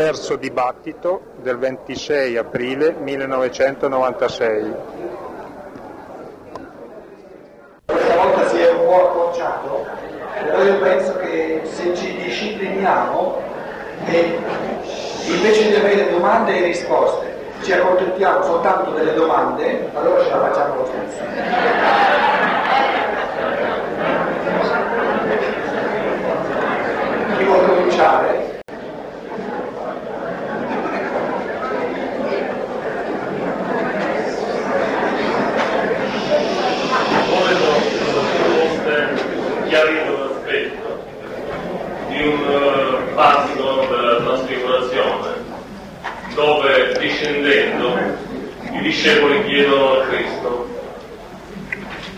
terzo dibattito del 26 aprile 1996. Questa volta si è un po' accorciato, però io penso che se ci discipliniamo e invece di avere domande e risposte ci accontentiamo soltanto delle domande, allora ce la facciamo lo stesso. Chi vuole cominciare? Volevo chiarire un aspetto di un eh, passo della trasfigurazione dove discendendo i discepoli chiedono a Cristo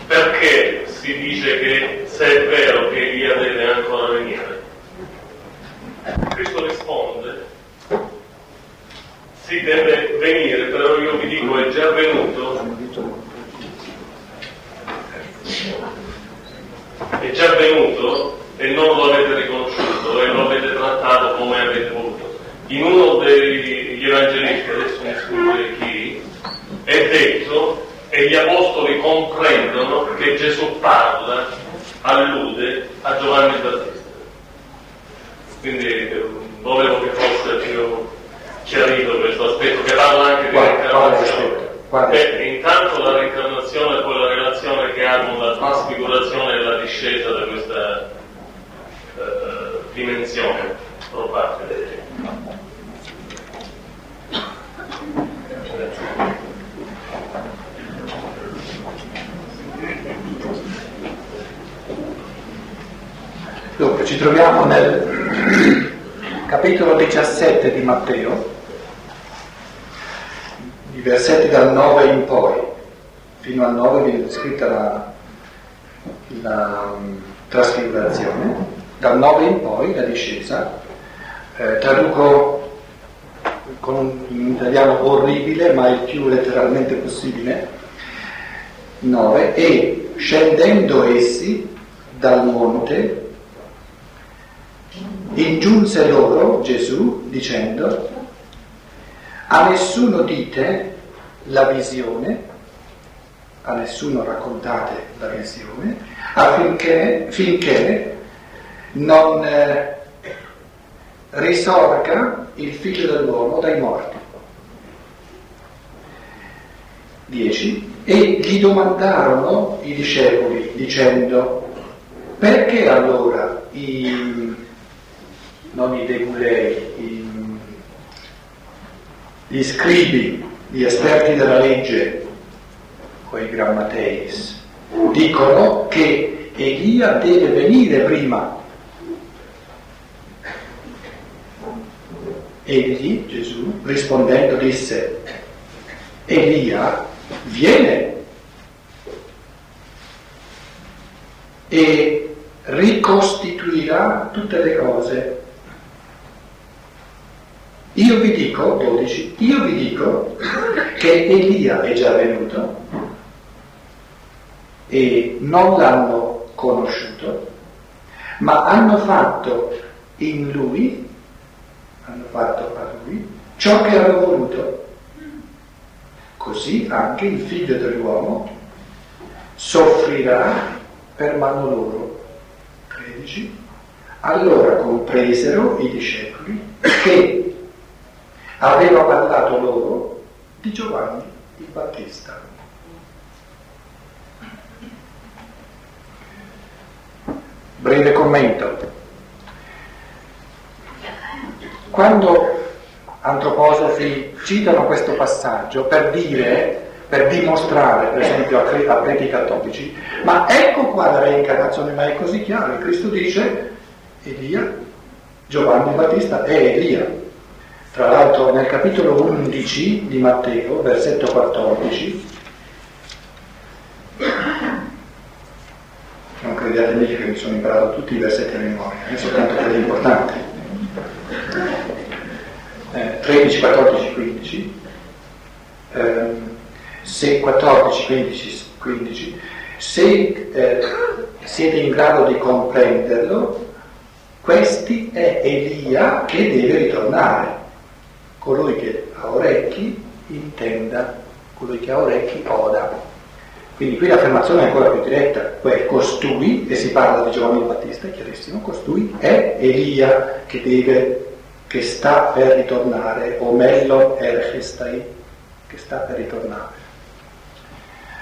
perché si dice che se è vero che Elia deve ancora venire. Cristo risponde si deve venire, però io vi dico è già venuto è già venuto e non lo avete riconosciuto e lo avete trattato come avete voluto. In uno degli evangelisti, adesso mi sfugge chi, è detto e gli apostoli comprendono che Gesù parla, allude a Giovanni Battista. Quindi volevo che fosse più chiarito questo aspetto, che parla anche di Quale- reincarnazione. Beh, intanto la reincarnazione e poi la relazione che ha con la trasfigurazione e la discesa da questa eh, dimensione probabile. Dunque, ci troviamo nel capitolo 17 di Matteo, i versetti dal 9 in poi. Fino al 9 viene descritta la, la mm, trasfigurazione, dal 9 in poi la discesa. Eh, traduco con un italiano orribile, ma il più letteralmente possibile. 9. E scendendo essi dal monte, Ingiunse loro Gesù dicendo, a nessuno dite la visione, a nessuno raccontate la visione, affinché finché non eh, risorga il figlio dell'uomo dai morti. 10. E gli domandarono i discepoli dicendo, perché allora i non i degulei, i- gli scribi, gli esperti della legge, o i grammateis, dicono che Elia deve venire prima. Egli, Gesù, rispondendo disse, Elia viene e ricostituirà tutte le cose. Io vi dico, 12, io vi dico che Elia è già venuto e non l'hanno conosciuto, ma hanno fatto in lui, hanno fatto a lui, ciò che hanno voluto. Così anche il figlio dell'uomo soffrirà per mano loro. 13. Allora compresero i discepoli che aveva parlato loro di Giovanni il Battista. Breve commento. Quando antroposofi citano questo passaggio per dire, per dimostrare, per esempio a, preti cattolici, ma ecco qua la reincarnazione, ma è così chiaro, Cristo dice Elia, Giovanni Battista è Elia. Tra l'altro nel capitolo 11 di Matteo, versetto 14, non crediate mica che mi sono imparato tutti i versetti a memoria, eh, soltanto quelli importanti. Eh, 13, 14, 15, ehm, se 14, 15, 15, se eh, siete in grado di comprenderlo, questi è Elia che deve ritornare. Colui che ha orecchi intenda, colui che ha orecchi oda. Quindi qui l'affermazione è ancora più diretta, poi costui, e si parla di Giovanni Battista, è chiarissimo, costui è Elia che deve, che sta per ritornare, o mello erchestai, che sta per ritornare.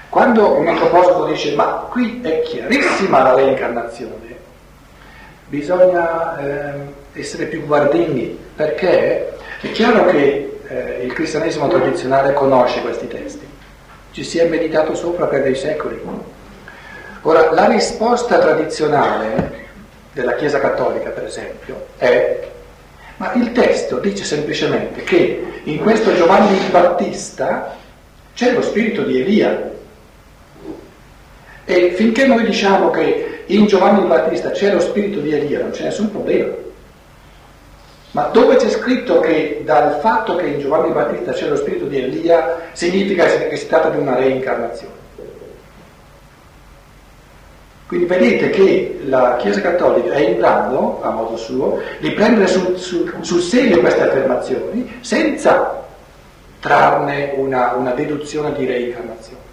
Quando un antroposofo dice ma qui è chiarissima la reincarnazione, bisogna eh, essere più guardinghi perché è chiaro che eh, il cristianesimo tradizionale conosce questi testi, ci si è meditato sopra per dei secoli. Ora, la risposta tradizionale della Chiesa Cattolica, per esempio, è ma il testo dice semplicemente che in questo Giovanni il Battista c'è lo spirito di Elia. E finché noi diciamo che in Giovanni il Battista c'è lo spirito di Elia, non c'è nessun problema. Ma dove c'è scritto che dal fatto che in Giovanni Battista c'è lo spirito di Elia significa che si tratta di una reincarnazione? Quindi vedete che la Chiesa Cattolica è in grado, a modo suo, di prendere sul, sul, sul serio queste affermazioni senza trarne una, una deduzione di reincarnazione.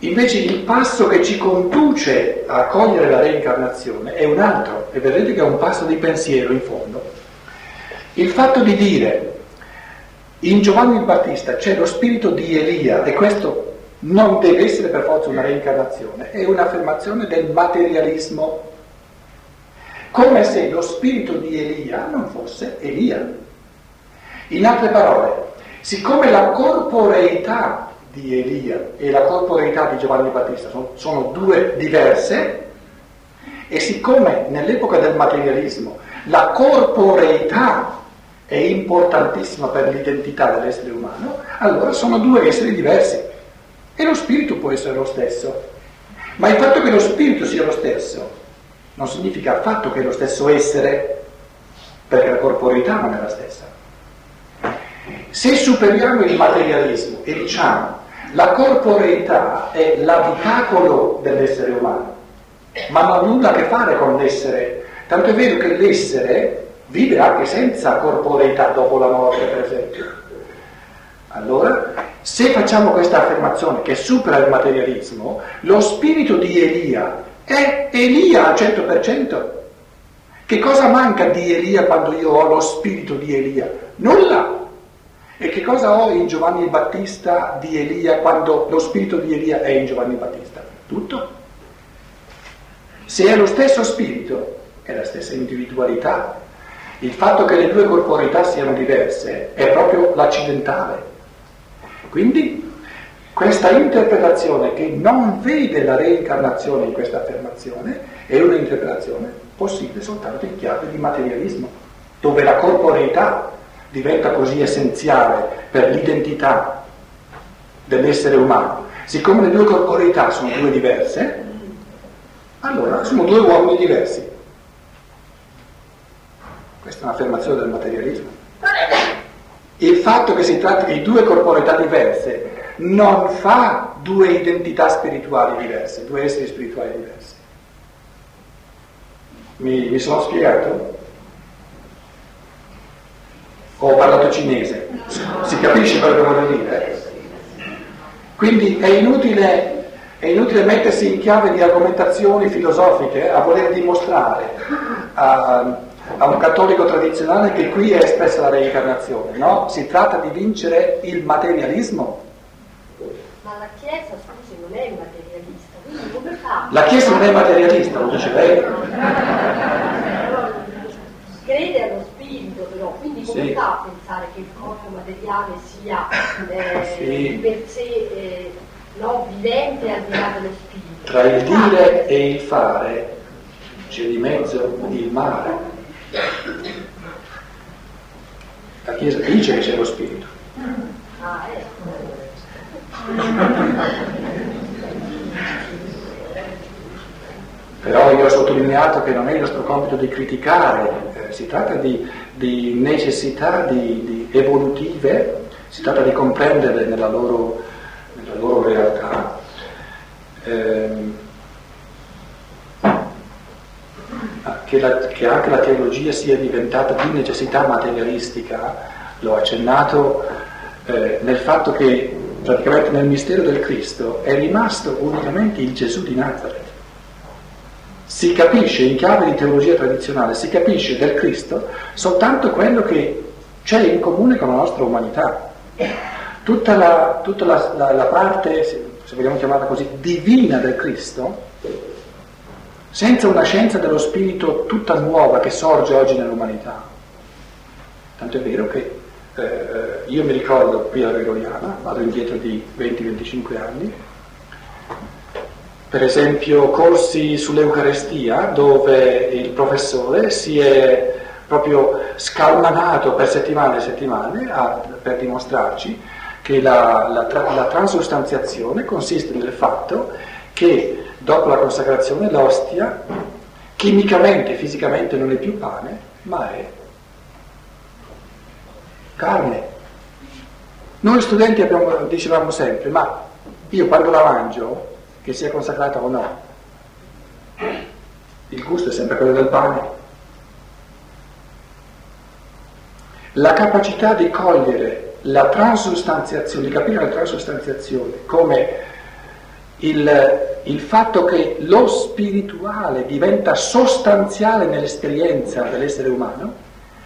Invece il passo che ci conduce a cogliere la reincarnazione è un altro, e vedete che è un passo di pensiero in fondo. Il fatto di dire in Giovanni il Battista c'è lo spirito di Elia e questo non deve essere per forza una reincarnazione, è un'affermazione del materialismo, come se lo spirito di Elia non fosse Elia. In altre parole, siccome la corporeità di Elia e la corporeità di Giovanni Battista sono, sono due diverse e siccome nell'epoca del materialismo la corporeità è importantissima per l'identità dell'essere umano, allora sono due esseri diversi e lo spirito può essere lo stesso. Ma il fatto che lo spirito sia lo stesso non significa affatto che è lo stesso essere, perché la corporeità non è la stessa. Se superiamo il materialismo e diciamo la corporeità è l'abitacolo dell'essere umano, ma non ha nulla a che fare con l'essere. Tanto è vero che l'essere vive anche senza corporeità dopo la morte, per esempio. Allora, se facciamo questa affermazione che supera il materialismo, lo spirito di Elia è Elia al 100%. Che cosa manca di Elia quando io ho lo spirito di Elia? Nulla. E che cosa ho in Giovanni Battista di Elia quando lo spirito di Elia è in Giovanni Battista? Tutto. Se è lo stesso spirito, è la stessa individualità. Il fatto che le due corporeità siano diverse è proprio l'accidentale. Quindi questa interpretazione che non vede la reincarnazione in questa affermazione è un'interpretazione possibile soltanto in chiave di materialismo, dove la corporeità diventa così essenziale per l'identità dell'essere umano. Siccome le due corporeità sono due diverse, allora sono due uomini diversi. Questa è un'affermazione del materialismo. Il fatto che si tratti di due corporeità diverse non fa due identità spirituali diverse, due esseri spirituali diversi. Mi, mi sono spiegato? Ho parlato cinese, si capisce quello che voglio dire? Quindi è inutile, è inutile mettersi in chiave di argomentazioni filosofiche a voler dimostrare a, a un cattolico tradizionale che qui è espressa la reincarnazione, no? Si tratta di vincere il materialismo. Ma la Chiesa, scusi, non è materialista, quindi come fa? La Chiesa non è materialista, lo dice lei. Crede allo spirito però, quindi come Sì. a pensare che il corpo materiale sia eh, Sì. di per sé eh, no, vivente al di là dello spirito? Tra il dire e il fare c'è di mezzo il mare. La Chiesa dice che c'è lo spirito. Ah, ecco. Però io ho sottolineato che non è il nostro compito di criticare, eh, si tratta di, di necessità di, di evolutive, si tratta di comprenderle nella loro, nella loro realtà. Ehm, che, la- che anche la teologia sia diventata di necessità materialistica l'ho accennato eh, nel fatto che praticamente nel mistero del Cristo è rimasto unicamente il Gesù di Nazareth. Si capisce in chiave di teologia tradizionale, si capisce del Cristo soltanto quello che c'è in comune con la nostra umanità. Tutta la, tutta la, la, la parte, se vogliamo chiamarla così, divina del Cristo, senza una scienza dello spirito tutta nuova che sorge oggi nell'umanità. Tanto è vero che eh, io mi ricordo qui alla Gregoriana, vado indietro di 20-25 anni, per esempio corsi sull'Eucarestia dove il professore si è proprio scalmanato per settimane e settimane a, per dimostrarci che la, la, la transustanziazione consiste nel fatto che dopo la consacrazione l'ostia chimicamente, fisicamente non è più pane, ma è carne. Noi studenti abbiamo, dicevamo sempre, ma io quando la mangio, che sia consacrata o no, il gusto è sempre quello del pane. La capacità di cogliere la transustanziazione, di capire la transustanziazione come il, il, fatto che lo spirituale diventa sostanziale nell'esperienza dell'essere umano,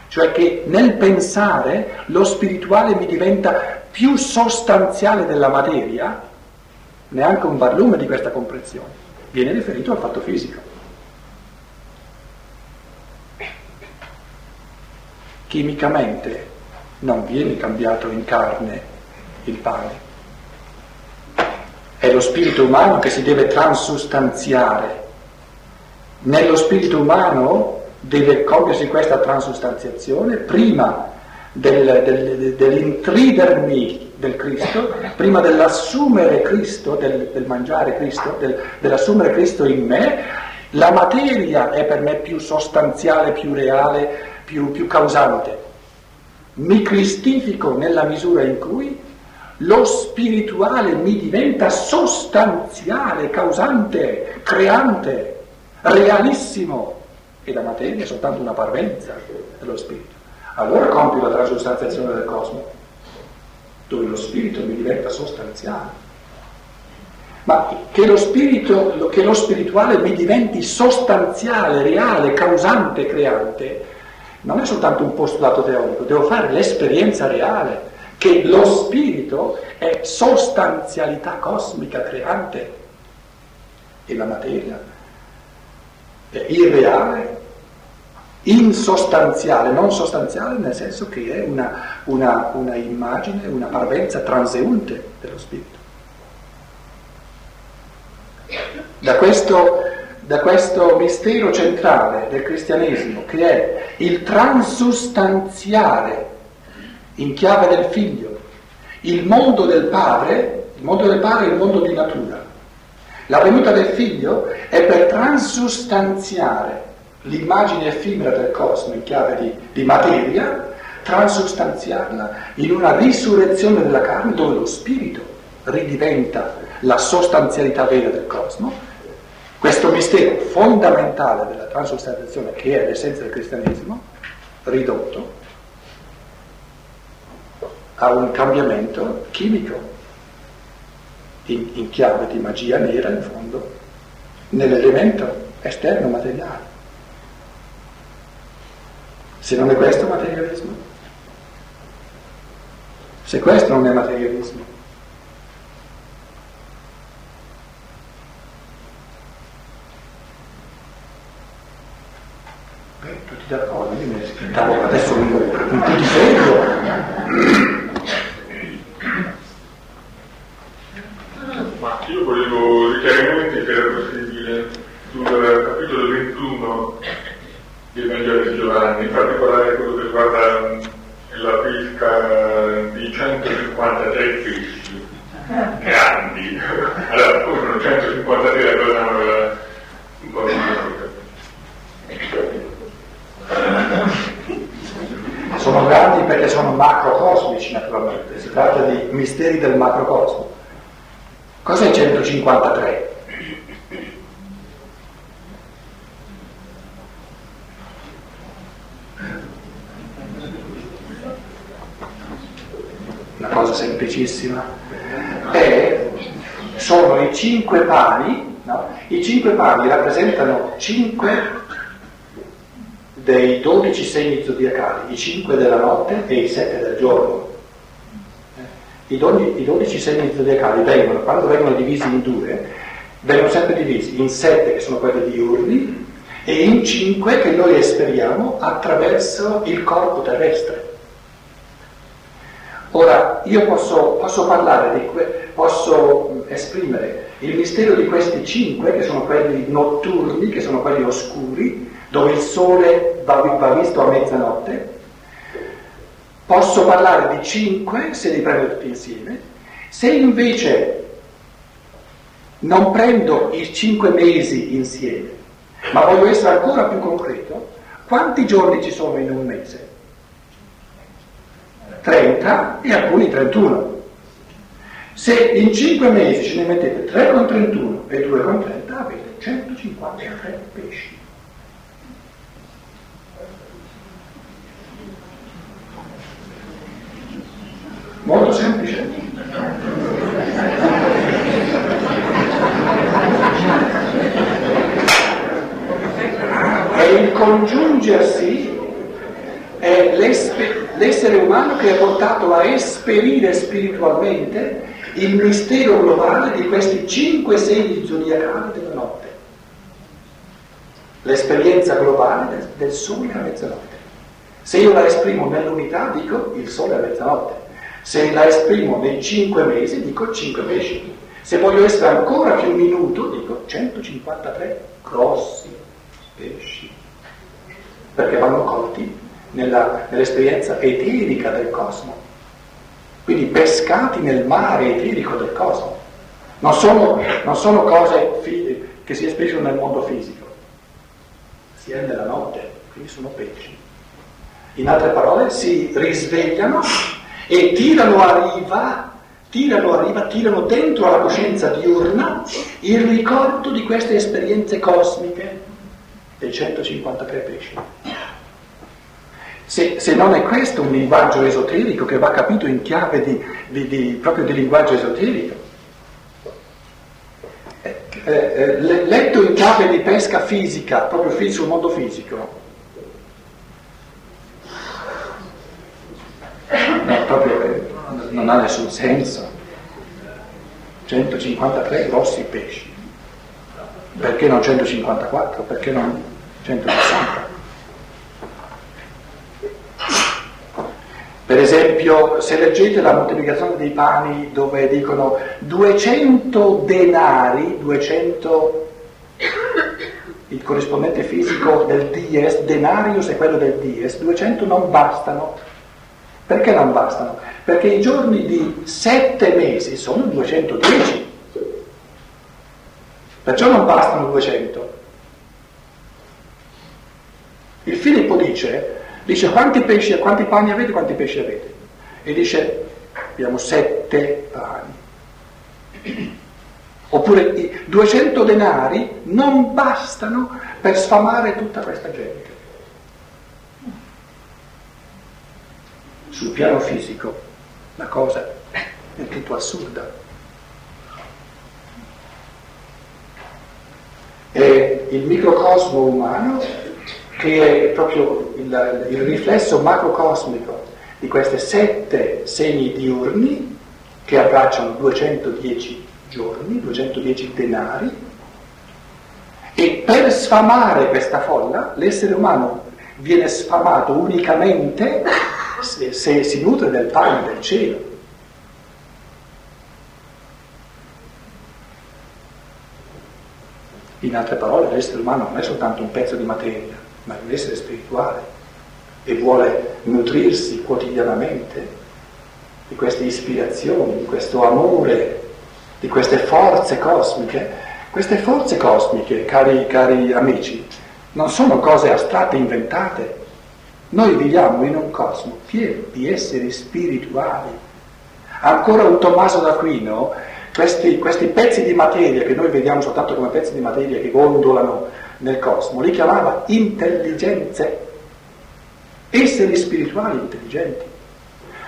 cioè che nel pensare lo spirituale mi diventa più sostanziale della materia, neanche un barlume di questa comprensione, viene riferito al fatto fisico. Chimicamente non viene cambiato in carne il pane, è lo spirito umano che si deve transustanziare. Nello spirito umano deve compiersi questa transustanziazione prima del, del, dell'intridermi del Cristo, prima dell'assumere Cristo, del, del mangiare Cristo, dell'assumere Cristo in me, la materia è per me più sostanziale, più reale, più, più causante. Mi cristifico nella misura in cui lo spirituale mi diventa sostanziale, causante, creante, realissimo e la materia è soltanto una parvenza dello spirito. Allora compio la transustanziazione del cosmo, dove lo spirito mi diventa sostanziale. Ma che lo, spirito, che lo spirituale mi diventi sostanziale, reale, causante, creante, non è soltanto un postulato teorico, devo fare l'esperienza reale, che lo spirito è sostanzialità cosmica creante e la materia è irreale, insostanziale, non sostanziale nel senso che è una, una, una immagine, una parvenza transeunte dello spirito. Da questo, da questo mistero centrale del cristianesimo che è il transustanziare in chiave del figlio il mondo del padre, il mondo del padre è il mondo di natura, la venuta del figlio è per transustanziare l'immagine effimera del cosmo in chiave di, di materia, transustanziarla in una risurrezione della carne dove lo spirito ridiventa la sostanzialità vera del cosmo. Questo mistero fondamentale della transustanziazione, che è l'essenza del cristianesimo, ridotto a un cambiamento chimico in, in chiave di magia nera in fondo, nell'elemento esterno materiale. Se non è questo materialismo? Se questo non è materialismo? Beh, tutti d'accordo, io mi aspettavo adesso un, un po' di freddo. Io volevo richiarimenti che era possibile sul capitolo 21 del Vangelo di Giovanni, in particolare quello che riguarda la pesca di 153 pesci grandi. Allora, furono 153 la cosa un po' Sono grandi perché sono macrocosmici naturalmente, si tratta di misteri del macrocosmo. Cos'è 153? cosa semplicissima. È, sono i cinque pani, no? I cinque pani rappresentano cinque dei dodici segni zodiacali, i cinque della notte e i sette del giorno. I, doni, I dodici segni zodiacali vengono, quando vengono divisi in due, vengono sempre divisi in sette che sono quelli diurni e in cinque che noi esperiamo attraverso il corpo terrestre. Ora, io posso, posso parlare di que- posso esprimere il mistero di questi cinque, che sono quelli notturni, che sono quelli oscuri, dove il sole va, va visto a mezzanotte. Posso parlare di cinque, se li prendo tutti insieme. Se invece non prendo i cinque mesi insieme, ma voglio essere ancora più concreto, quanti giorni ci sono in un mese? 30 e alcuni 31. Se in 5 mesi ce ne mettete 3 con 31 e 2 con 30 avete 153 pesci. Molto semplice. È il congiungersi, è l'essere umano che è portato a esperire spiritualmente il mistero globale di questi cinque segni zodiacali della notte. L'esperienza globale del, del sole a mezzanotte. Se io la esprimo nell'unità dico il sole a mezzanotte. Se la esprimo nei cinque mesi dico cinque pesci. Se voglio essere ancora più minuto dico 153 grossi pesci. Perché vanno colti nella, nell'esperienza eterica del cosmo. Quindi pescati nel mare eterico del cosmo. Non sono, non sono cose fi- che si esprimono nel mondo fisico. Si è nella notte, quindi sono pesci. In altre parole, si risvegliano e tirano a riva, tirano a riva, tirano dentro alla coscienza diurna il ricordo di queste esperienze cosmiche dei 153 pesci. Se, se, non è questo un linguaggio esoterico che va capito in chiave di, di, di, proprio di linguaggio esoterico, eh, eh, letto in chiave di pesca fisica, proprio sul mondo fisico, no, proprio eh, non ha nessun senso. 153 grossi pesci. Perché non 154? Perché non 160? Per esempio, se leggete la moltiplicazione dei pani dove dicono 200 denari, 200, il corrispondente fisico del dies, denarius è quello del dies, 200 non bastano perché non bastano? Perché i giorni di sette mesi sono 210. Perciò non bastano 200. Il Filippo dice, dice quanti pesci, quanti pani avete, quanti pesci avete? E dice abbiamo sette pani. Oppure 200 denari non bastano per sfamare tutta questa gente. sul piano fisico la cosa è tutto assurda. È il microcosmo umano che è proprio il, il riflesso macrocosmico di questi sette segni diurni che abbracciano 210 giorni, 210 denari, e per sfamare questa folla l'essere umano viene sfamato unicamente se, se si nutre del pane del cielo. In altre parole, l'essere umano non è soltanto un pezzo di materia, ma è un essere spirituale e vuole nutrirsi quotidianamente di queste ispirazioni, di questo amore, di queste forze cosmiche. Queste forze cosmiche, cari, cari amici, non sono cose astratte inventate, noi viviamo in un cosmo pieno di esseri spirituali. Ancora un Tommaso d'Aquino, questi, questi, pezzi di materia che noi vediamo soltanto come pezzi di materia che gondolano nel cosmo, li chiamava intelligenze, esseri spirituali intelligenti,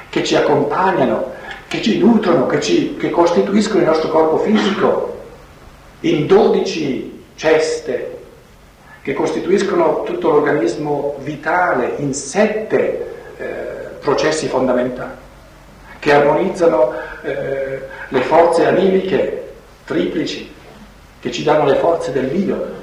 che ci accompagnano, che ci nutrono, che, ci, che costituiscono il nostro corpo fisico in 12 ceste, che costituiscono tutto l'organismo vitale in sette eh, processi fondamentali, che armonizzano eh, le forze animiche triplici, che ci danno le forze del Dio,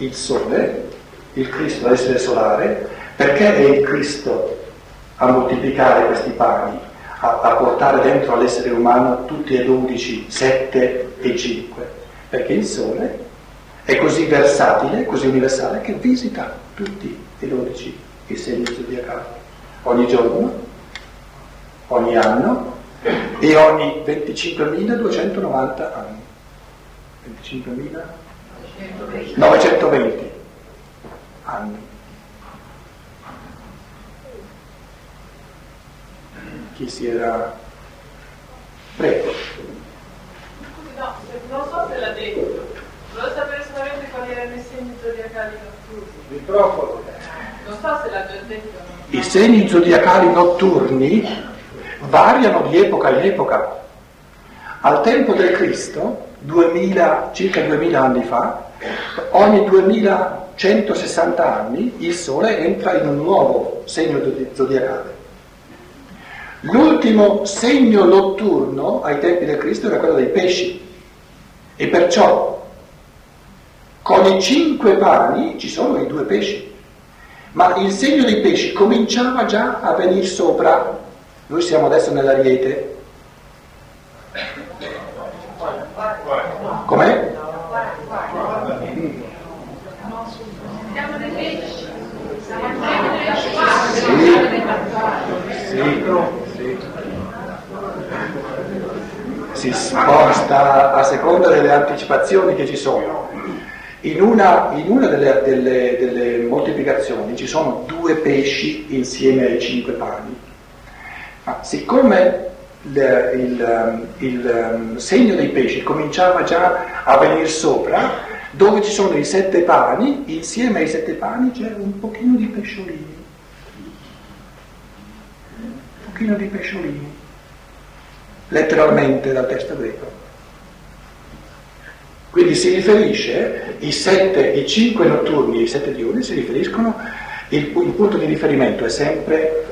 Il Sole, il Cristo, l'essere solare, perché è il Cristo a moltiplicare questi pani, a, a portare dentro all'essere umano tutti e dodici, sette e cinque? Perché il Sole è così versatile, così universale, che visita tutti e dodici i segni zodiacali ogni giorno, ogni anno e ogni 25.290 anni. 25.920 anni. Chi si era... Prego. No, non so se l'ha detto. Volevo sapere solamente quali erano i segni zodiacali notturni. Microfono. Non so se l'ha già detto. I segni zodiacali notturni variano di epoca in epoca. Al tempo del Cristo, 2000, circa 2000 anni fa, ogni 2160 anni il Sole entra in un nuovo segno zodiacale. L'ultimo segno notturno ai tempi del Cristo era quello dei pesci e perciò con i cinque pani ci sono i due pesci, ma il segno dei pesci cominciava già a venire sopra noi siamo adesso nell'Ariete. Siamo dei pesci. Sì, sì, Si sposta a seconda delle anticipazioni che ci sono. In una, in una delle, delle, delle moltiplicazioni ci sono due pesci insieme ai cinque pani. Ma siccome il, il, il, um, segno dei pesci cominciava già a venire sopra, dove ci sono i sette pani, insieme ai sette pani c'è un pochino di pesciolini. Un pochino di pesciolini, letteralmente dal testo greco. Quindi si riferisce, i sette, i cinque notturni e i sette diurni si riferiscono, il, il punto di riferimento è sempre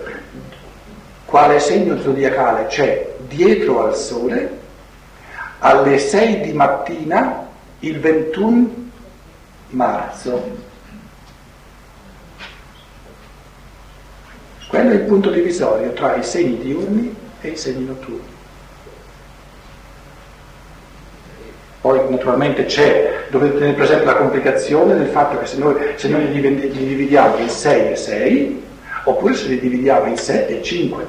quale segno zodiacale c'è dietro al Sole alle 6 di mattina il 21 marzo. Quello è il punto divisorio tra i segni diurni e i segni notturni. Poi naturalmente c'è, dovete tenere presente la complicazione del fatto che se noi, se noi li dividiamo in 6 e 6, oppure se li dividiamo in 7 e 5.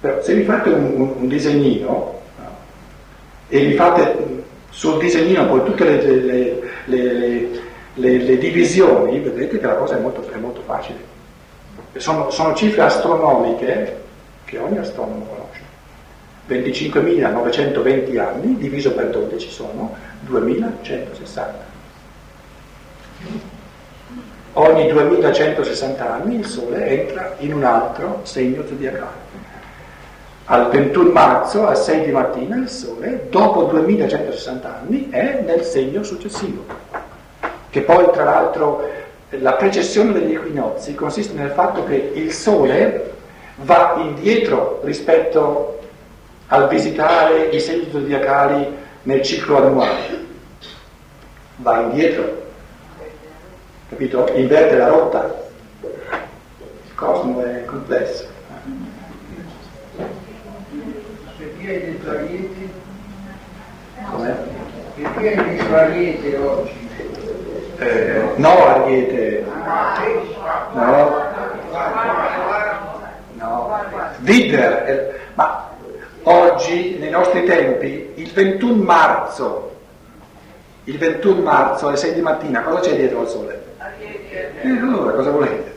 Però se vi fate un, un, un disegnino no, e vi fate sul disegnino poi tutte le, le, le, le, divisioni, vedrete che la cosa è molto, è molto facile. Sono, sono, cifre astronomiche che ogni astronomo conosce. 25.920 anni diviso per 12 sono 2.160 ogni 2160 anni il Sole entra in un altro segno zodiacale. Al 21 marzo, a 6 di mattina, il Sole, dopo 2160 anni, è nel segno successivo, che poi tra l'altro la precessione degli equinozi consiste nel fatto che il Sole va indietro rispetto al visitare i segni zodiacali nel ciclo annuale. Va indietro capito? Inverte la rotta. Il cosmo è complesso. Perché hai detto Ariete? Com'è? Perché hai detto Ariete oggi? Eh, no, Ariete. No. No. Vidder. Eh, ma oggi, nei nostri tempi, il 21 marzo, il 21 marzo alle 6 di mattina, cosa c'è dietro al sole? E allora cosa volete?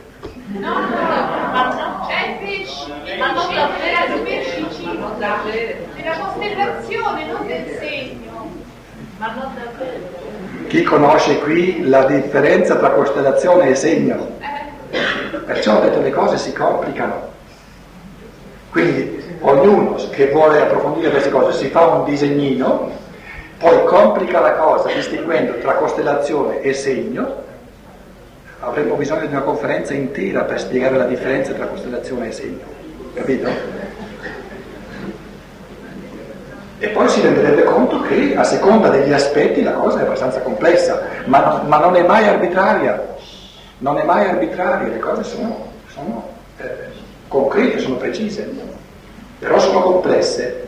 No, no, ma non c'è pesci, ma non davvero i pesci cibo, della costellazione, non del segno. Ma non davvero. Chi conosce qui la differenza tra costellazione e segno? Eh. Perciò ho detto le cose si complicano. Quindi ognuno che vuole approfondire queste cose si fa un disegnino, poi complica la cosa distinguendo tra costellazione e segno. Avremmo bisogno di una conferenza intera per spiegare la differenza tra costellazione e segno, capito? E poi si renderebbe conto che a seconda degli aspetti la cosa è abbastanza complessa, ma, ma non è mai arbitraria, non è mai arbitraria, le cose sono, sono eh, concrete, sono precise, però sono complesse.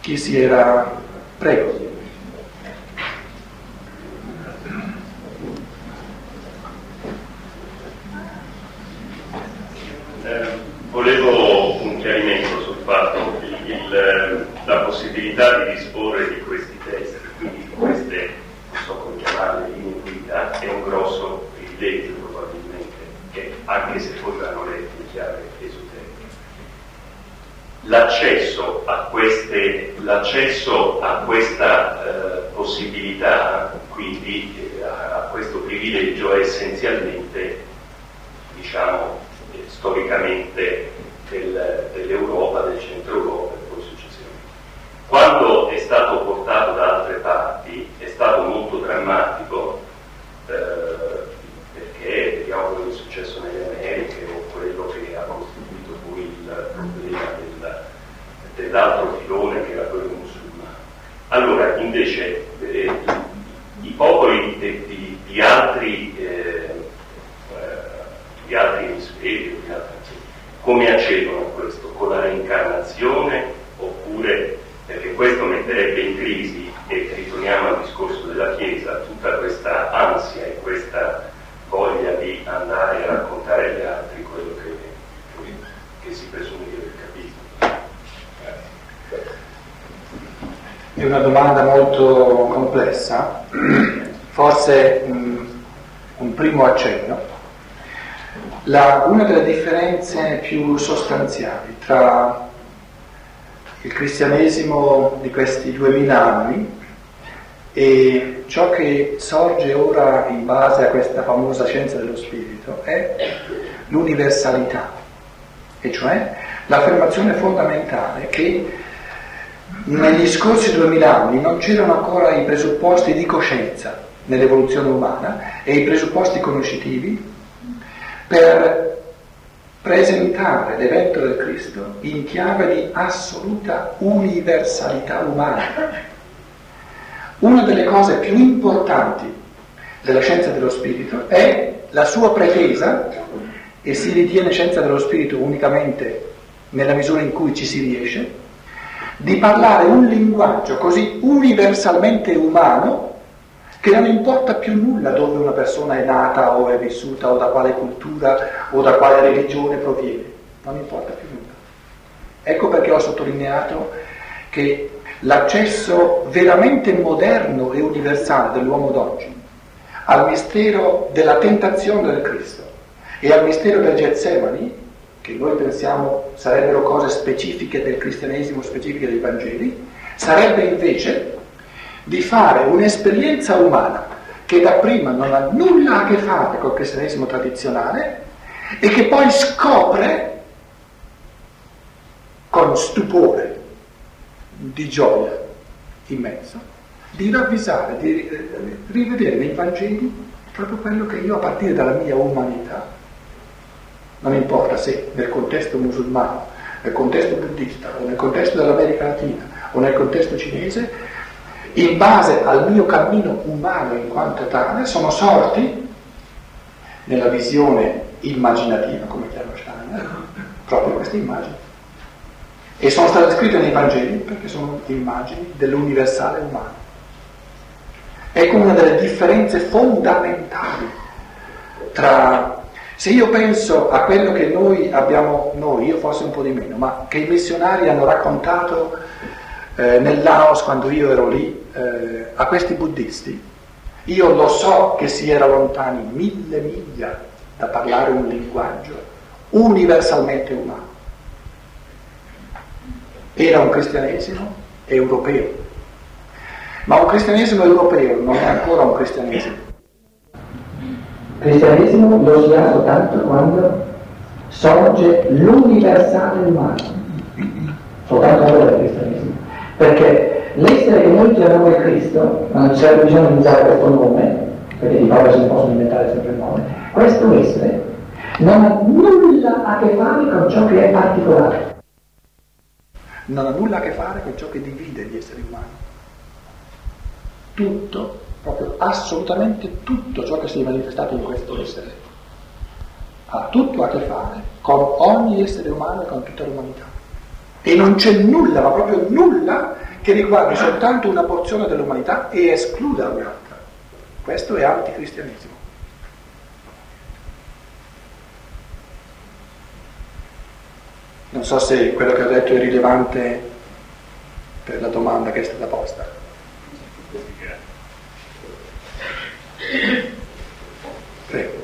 Chi si era... Prego. Eh, volevo un chiarimento sul fatto il, la possibilità di disporre di questi testi, quindi di queste, non so come chiamarle, linee guida, è un grosso privilegio probabilmente, che, anche se poi vanno letti in chiave esoterica. L'accesso a, queste, l'accesso a questa eh, possibilità, quindi eh, a, a questo privilegio, è essenzialmente, diciamo, eh, storicamente del, dell'Europa, del centro Europa e poi successivamente. Quando è stato portato da altre parti è stato molto drammatico eh, perché vediamo quello che è successo nelle Americhe o quello che ha costituito poi il problema del, dell'altro filone che era quello musulmano. Allora, invece, eh, i popoli di, di, di altri, eh, di altri emisferi, di altri come accedono a questo? Con la reincarnazione oppure perché questo metterebbe in crisi, e ritorniamo al discorso della Chiesa, tutta questa ansia e questa voglia di andare a raccontare agli altri quello che, che, che si presume di aver capito. È una domanda molto complessa, forse mh, un primo accenno. La, una delle differenze più sostanziali tra il cristianesimo di questi duemila anni e ciò che sorge ora in base a questa famosa scienza dello spirito è l'universalità, e cioè l'affermazione fondamentale che negli scorsi duemila anni non c'erano ancora i presupposti di coscienza nell'evoluzione umana e i presupposti conoscitivi per presentare l'evento del Cristo in chiave di assoluta universalità umana. Una delle cose più importanti della scienza dello spirito è la sua pretesa, e si ritiene scienza dello spirito unicamente nella misura in cui ci si riesce, di parlare un linguaggio così universalmente umano che non importa più nulla dove una persona è nata o è vissuta o da quale cultura o da quale religione proviene, non importa più nulla. Ecco perché ho sottolineato che l'accesso veramente moderno e universale dell'uomo d'oggi al mistero della tentazione del Cristo e al mistero del Getsemani, che noi pensiamo sarebbero cose specifiche del cristianesimo, specifiche dei Vangeli, sarebbe invece di fare un'esperienza umana che dapprima non ha nulla a che fare col cristianesimo tradizionale e che poi scopre con stupore di gioia immenso di ravvisare, di rivedere nei Vangeli proprio quello che io a partire dalla mia umanità, non importa se nel contesto musulmano, nel contesto buddista o nel contesto dell'America Latina o nel contesto cinese, in base al mio cammino umano in quanto tale, sono sorti nella visione immaginativa, come chiama Steiner, proprio queste immagini. E sono state scritte nei Vangeli perché sono immagini dell'universale umano. Ecco una delle differenze fondamentali tra... Se io penso a quello che noi abbiamo, noi, io forse un po' di meno, ma che i missionari hanno raccontato eh, nel Laos quando io ero lì, eh, a questi buddisti, io lo so che si era lontani mille miglia da parlare un linguaggio universalmente umano. Era un cristianesimo europeo, ma un cristianesimo europeo non è ancora un cristianesimo. Cristianesimo lo si ha soltanto quando sorge l'universale umano. Soltanto allora il cristianesimo. Perché l'essere che noi chiamiamo il Cristo, ma non c'è bisogno di usare questo nome, perché di Paolo si possono inventare sempre il nome, questo essere non ha nulla a che fare con ciò che è particolare. Non ha nulla a che fare con ciò che divide gli esseri umani. Tutto, proprio assolutamente tutto ciò che si è manifestato in questo essere, ha tutto a che fare con ogni essere umano e con tutta l'umanità. E non c'è nulla, ma proprio nulla, che riguardi soltanto una porzione dell'umanità e escluda un'altra. Questo è anticristianesimo. Non so se quello che ho detto è rilevante per la domanda che è stata posta. Prego.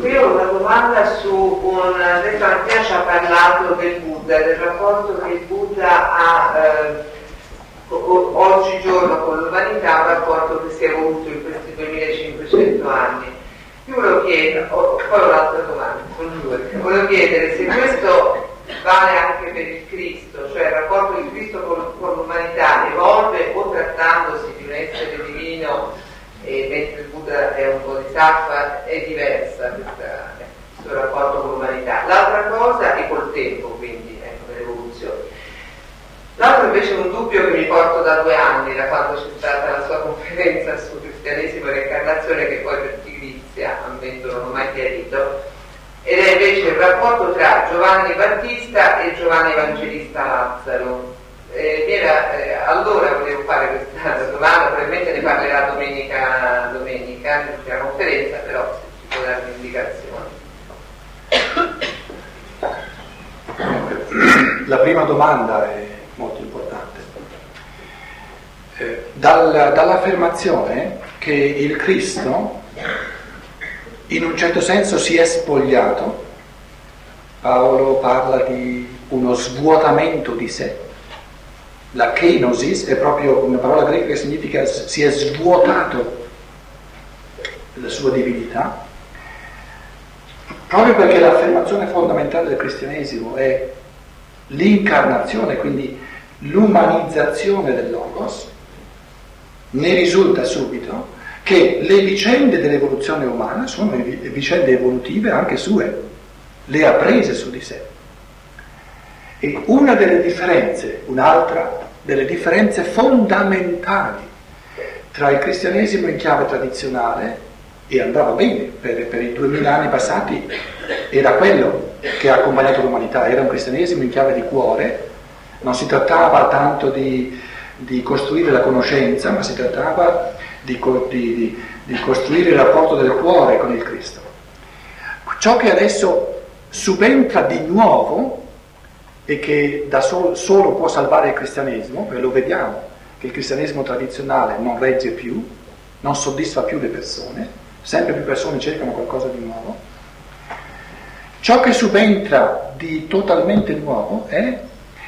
Qui ho una domanda su un... Detto Mattia ci ha parlato del Buddha, del rapporto che il Buddha ha eh, o- oggigiorno con l'umanità, un rapporto che si è evoluto in questi 2500 anni. Io volevo chiedere, ho- poi ho un'altra domanda, sono due, volevo chiedere se questo vale anche per il Cristo, cioè il rapporto di Cristo con, con l'umanità evolve o trattandosi di un essere divino e mentre il Buddha è un bodhisattva è diversa questa- questo rapporto con l'umanità. L'altra cosa è col tempo, quindi ecco, nell'evoluzione. L'altro invece è un dubbio che mi porto da due anni, da quando c'è stata la sua conferenza su cristianesimo e reincarnazione, che poi per pigrizia, ammetto, non ho mai chiarito, ed è invece il rapporto tra Giovanni Battista e Giovanni Evangelista Lazzaro. Eh, mi era, eh, allora volevo fare questa domanda, probabilmente ne parlerà domenica, domenica nella conferenza, però se ci può dare un'indicazione. La prima domanda è molto importante. Eh, dall'affermazione che il Cristo in un certo senso si è spogliato, Paolo parla di uno svuotamento di sé. La kenosis è proprio una parola greca che significa si è svuotato della sua divinità, proprio perché l'affermazione fondamentale del cristianesimo è l'incarnazione, quindi l'umanizzazione del Logos, ne risulta subito che le vicende dell'evoluzione umana sono vi- vicende evolutive anche sue, le ha prese su di sé. E una delle differenze, un'altra delle differenze fondamentali tra il cristianesimo in chiave tradizionale, e andava bene per, per i duemila anni passati, era quello che ha accompagnato l'umanità, era un cristianesimo in chiave di cuore, non si trattava tanto di, di costruire la conoscenza, ma si trattava di, di- di- costruire il rapporto del cuore con il Cristo. Ciò che adesso subentra di nuovo e che da sol- solo può salvare il cristianesimo, e lo vediamo, che il cristianesimo tradizionale non regge più, non soddisfa più le persone, sempre più persone cercano qualcosa di nuovo. Ciò che subentra di totalmente nuovo è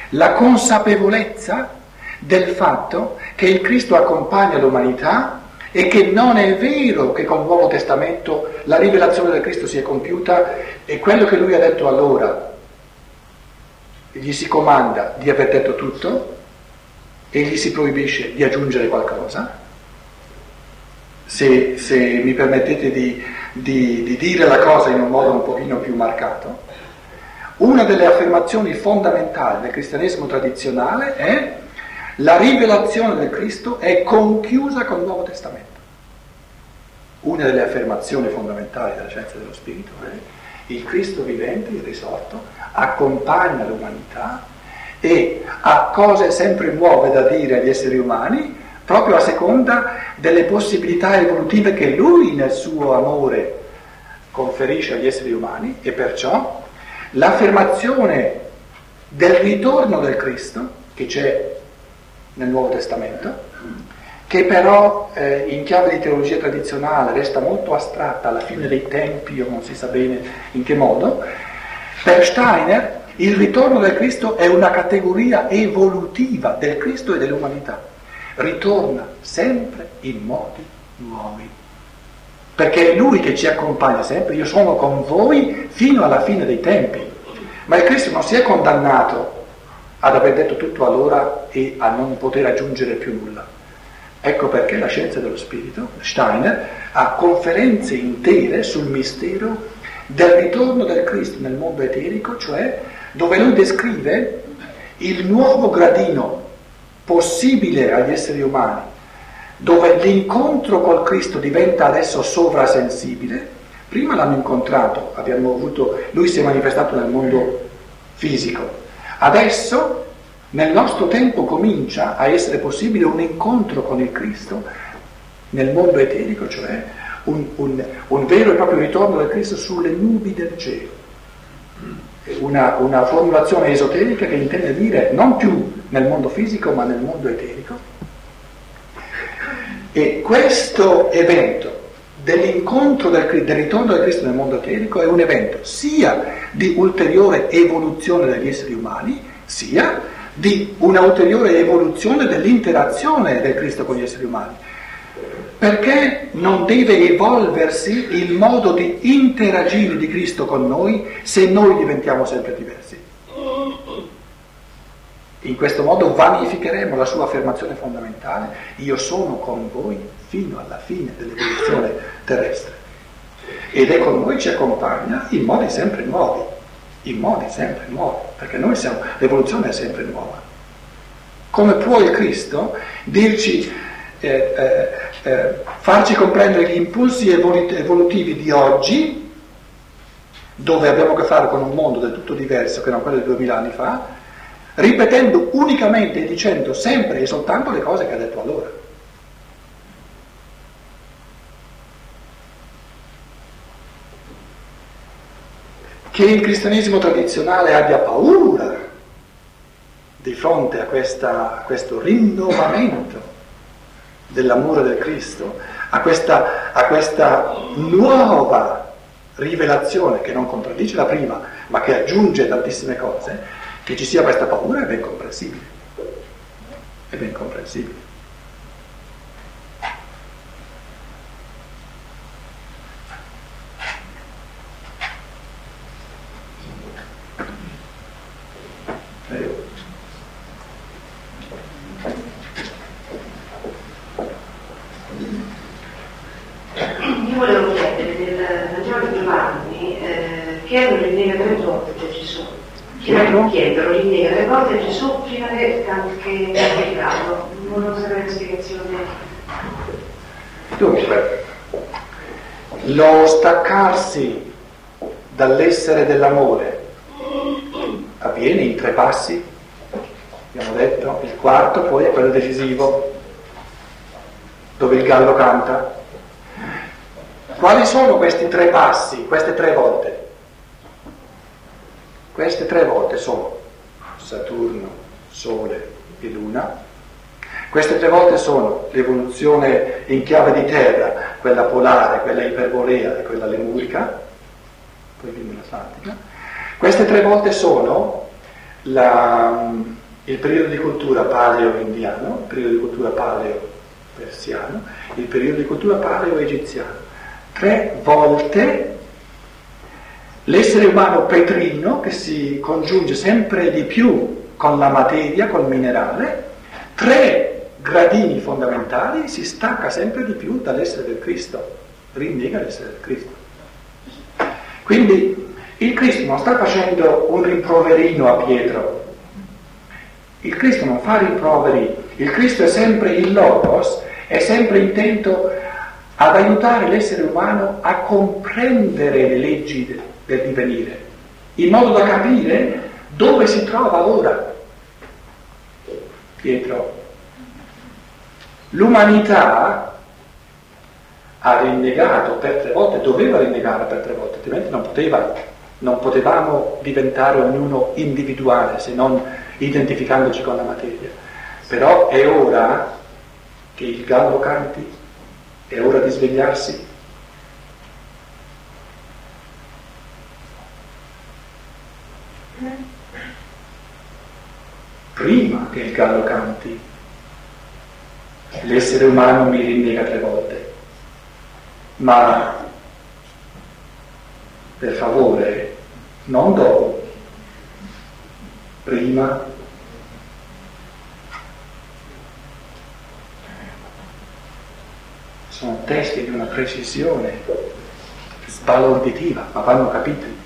la consapevolezza del fatto che il Cristo accompagna l'umanità e che non è vero che con il Nuovo Testamento la rivelazione del Cristo si è compiuta e quello che lui ha detto allora gli si comanda di aver detto tutto e gli si proibisce di aggiungere qualcosa. Se, se mi permettete di, di- di dire la cosa in un modo un pochino più marcato, una delle affermazioni fondamentali del cristianesimo tradizionale è la rivelazione del Cristo è conchiusa col Nuovo Testamento. Una delle affermazioni fondamentali della scienza dello Spirito è il Cristo vivente, il risorto, accompagna l'umanità e ha cose sempre nuove da dire agli esseri umani, proprio a seconda delle possibilità evolutive che lui nel suo amore conferisce agli esseri umani e perciò l'affermazione del ritorno del Cristo che c'è nel Nuovo Testamento, che però eh, in chiave di teologia tradizionale resta molto astratta alla fine dei tempi o non si sa bene in che modo, per Steiner Il ritorno del Cristo è una categoria evolutiva del Cristo e dell'umanità. Ritorna sempre in modi nuovi. Perché è Lui che ci accompagna sempre, io sono con voi fino alla fine dei tempi. Ma il Cristo non si è condannato ad aver detto tutto allora e a non poter aggiungere più nulla. Ecco perché la scienza dello spirito, Steiner, ha conferenze intere sul mistero del ritorno del Cristo nel mondo eterico, cioè dove lui descrive il nuovo gradino possibile agli esseri umani, dove l'incontro col Cristo diventa adesso sovrasensibile. Prima l'hanno incontrato, avuto, lui si è manifestato nel mondo fisico. Adesso, nel nostro tempo, comincia a essere possibile un incontro con il Cristo nel mondo eterico, cioè un, un, un vero e proprio ritorno del Cristo sulle nubi del cielo. Una, una, formulazione esoterica che intende dire non più nel mondo fisico ma nel mondo eterico. E questo evento dell'incontro del, del, ritorno del Cristo nel mondo eterico è un evento sia di ulteriore evoluzione degli esseri umani, sia di una ulteriore evoluzione dell'interazione del Cristo con gli esseri umani. Perché non deve evolversi il modo di interagire di Cristo con noi se noi diventiamo sempre diversi? In questo modo vanificheremo la sua affermazione fondamentale, io sono con voi fino alla fine dell'evoluzione terrestre. Ed è con noi ci accompagna in modi sempre nuovi, in modi sempre nuovi, perché noi siamo, l'evoluzione è sempre nuova. Come può il Cristo dirci eh, eh, eh, farci comprendere gli impulsi evolutivi di oggi, dove abbiamo a che fare con un mondo del tutto diverso che non quello di duemila anni fa, ripetendo unicamente e dicendo sempre e soltanto le cose che ha detto allora. Che il cristianesimo tradizionale abbia paura di fronte a, questa, a questo rinnovamento dell'amore del Cristo, a questa, a questa nuova rivelazione che non contraddice la prima, ma che aggiunge tantissime cose, che ci sia questa paura è ben comprensibile. È ben comprensibile. Pietro? Pietro gli nega le cose a Gesù prima che caricato. Non sapere la spiegazione. Dunque, lo staccarsi dall'essere dell'amore avviene in tre passi, abbiamo detto, il quarto poi è quello decisivo, dove il gallo canta. Quali sono questi tre passi, queste tre volte? Queste tre volte sono Saturno, Sole e Luna. Queste tre volte sono l'evoluzione in chiave di terra, quella polare, quella iperborea e quella lemurica, poi viene l'Atlantica. Queste tre volte sono la, il periodo di cultura paleo-indiano, il periodo di cultura paleo-persiano, il periodo di cultura paleo-egiziano. Tre volte L'essere umano petrino che si congiunge sempre di più con la materia, col minerale, tre gradini fondamentali, si stacca sempre di più dall'essere del Cristo, rinnega l'essere del Cristo. Quindi il Cristo non sta facendo un rimproverino a Pietro, il Cristo non fa rimproveri, il Cristo è sempre il Logos, è sempre intento ad aiutare l'essere umano a comprendere le leggi del divenire, in modo da capire dove si trova ora. Pietro, l'umanità ha rinnegato per tre volte, doveva rinnegare per tre volte, altrimenti non poteva, non potevamo diventare ognuno individuale se non identificandoci con la materia. Però è ora che il gallo canti, è ora di svegliarsi Prima che il gallo canti, l'essere umano mi rinnega tre volte. Ma per favore, non dopo, prima sono testi di una precisione sbalorditiva, ma vanno capiti.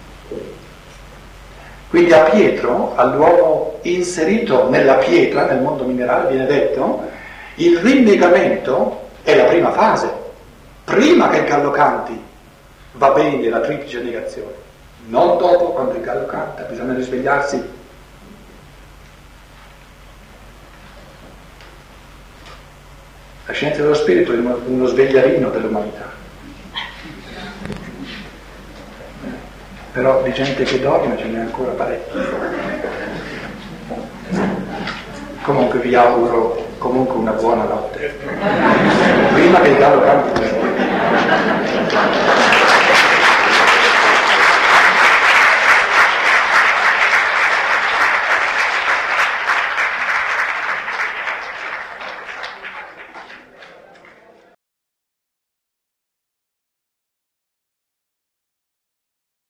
Quindi a Pietro, all'uomo inserito nella pietra, nel mondo minerale, viene detto, il rinnegamento è la prima fase. Prima che il gallo canti va bene la triplice negazione, non dopo quando il gallo canta, bisogna risvegliarsi La scienza dello spirito è uno svegliarino dell'umanità. Però di gente che dorme ce n'è ancora parecchio. Comunque vi auguro comunque una buona notte. Prima che il gallo canti. Thank you.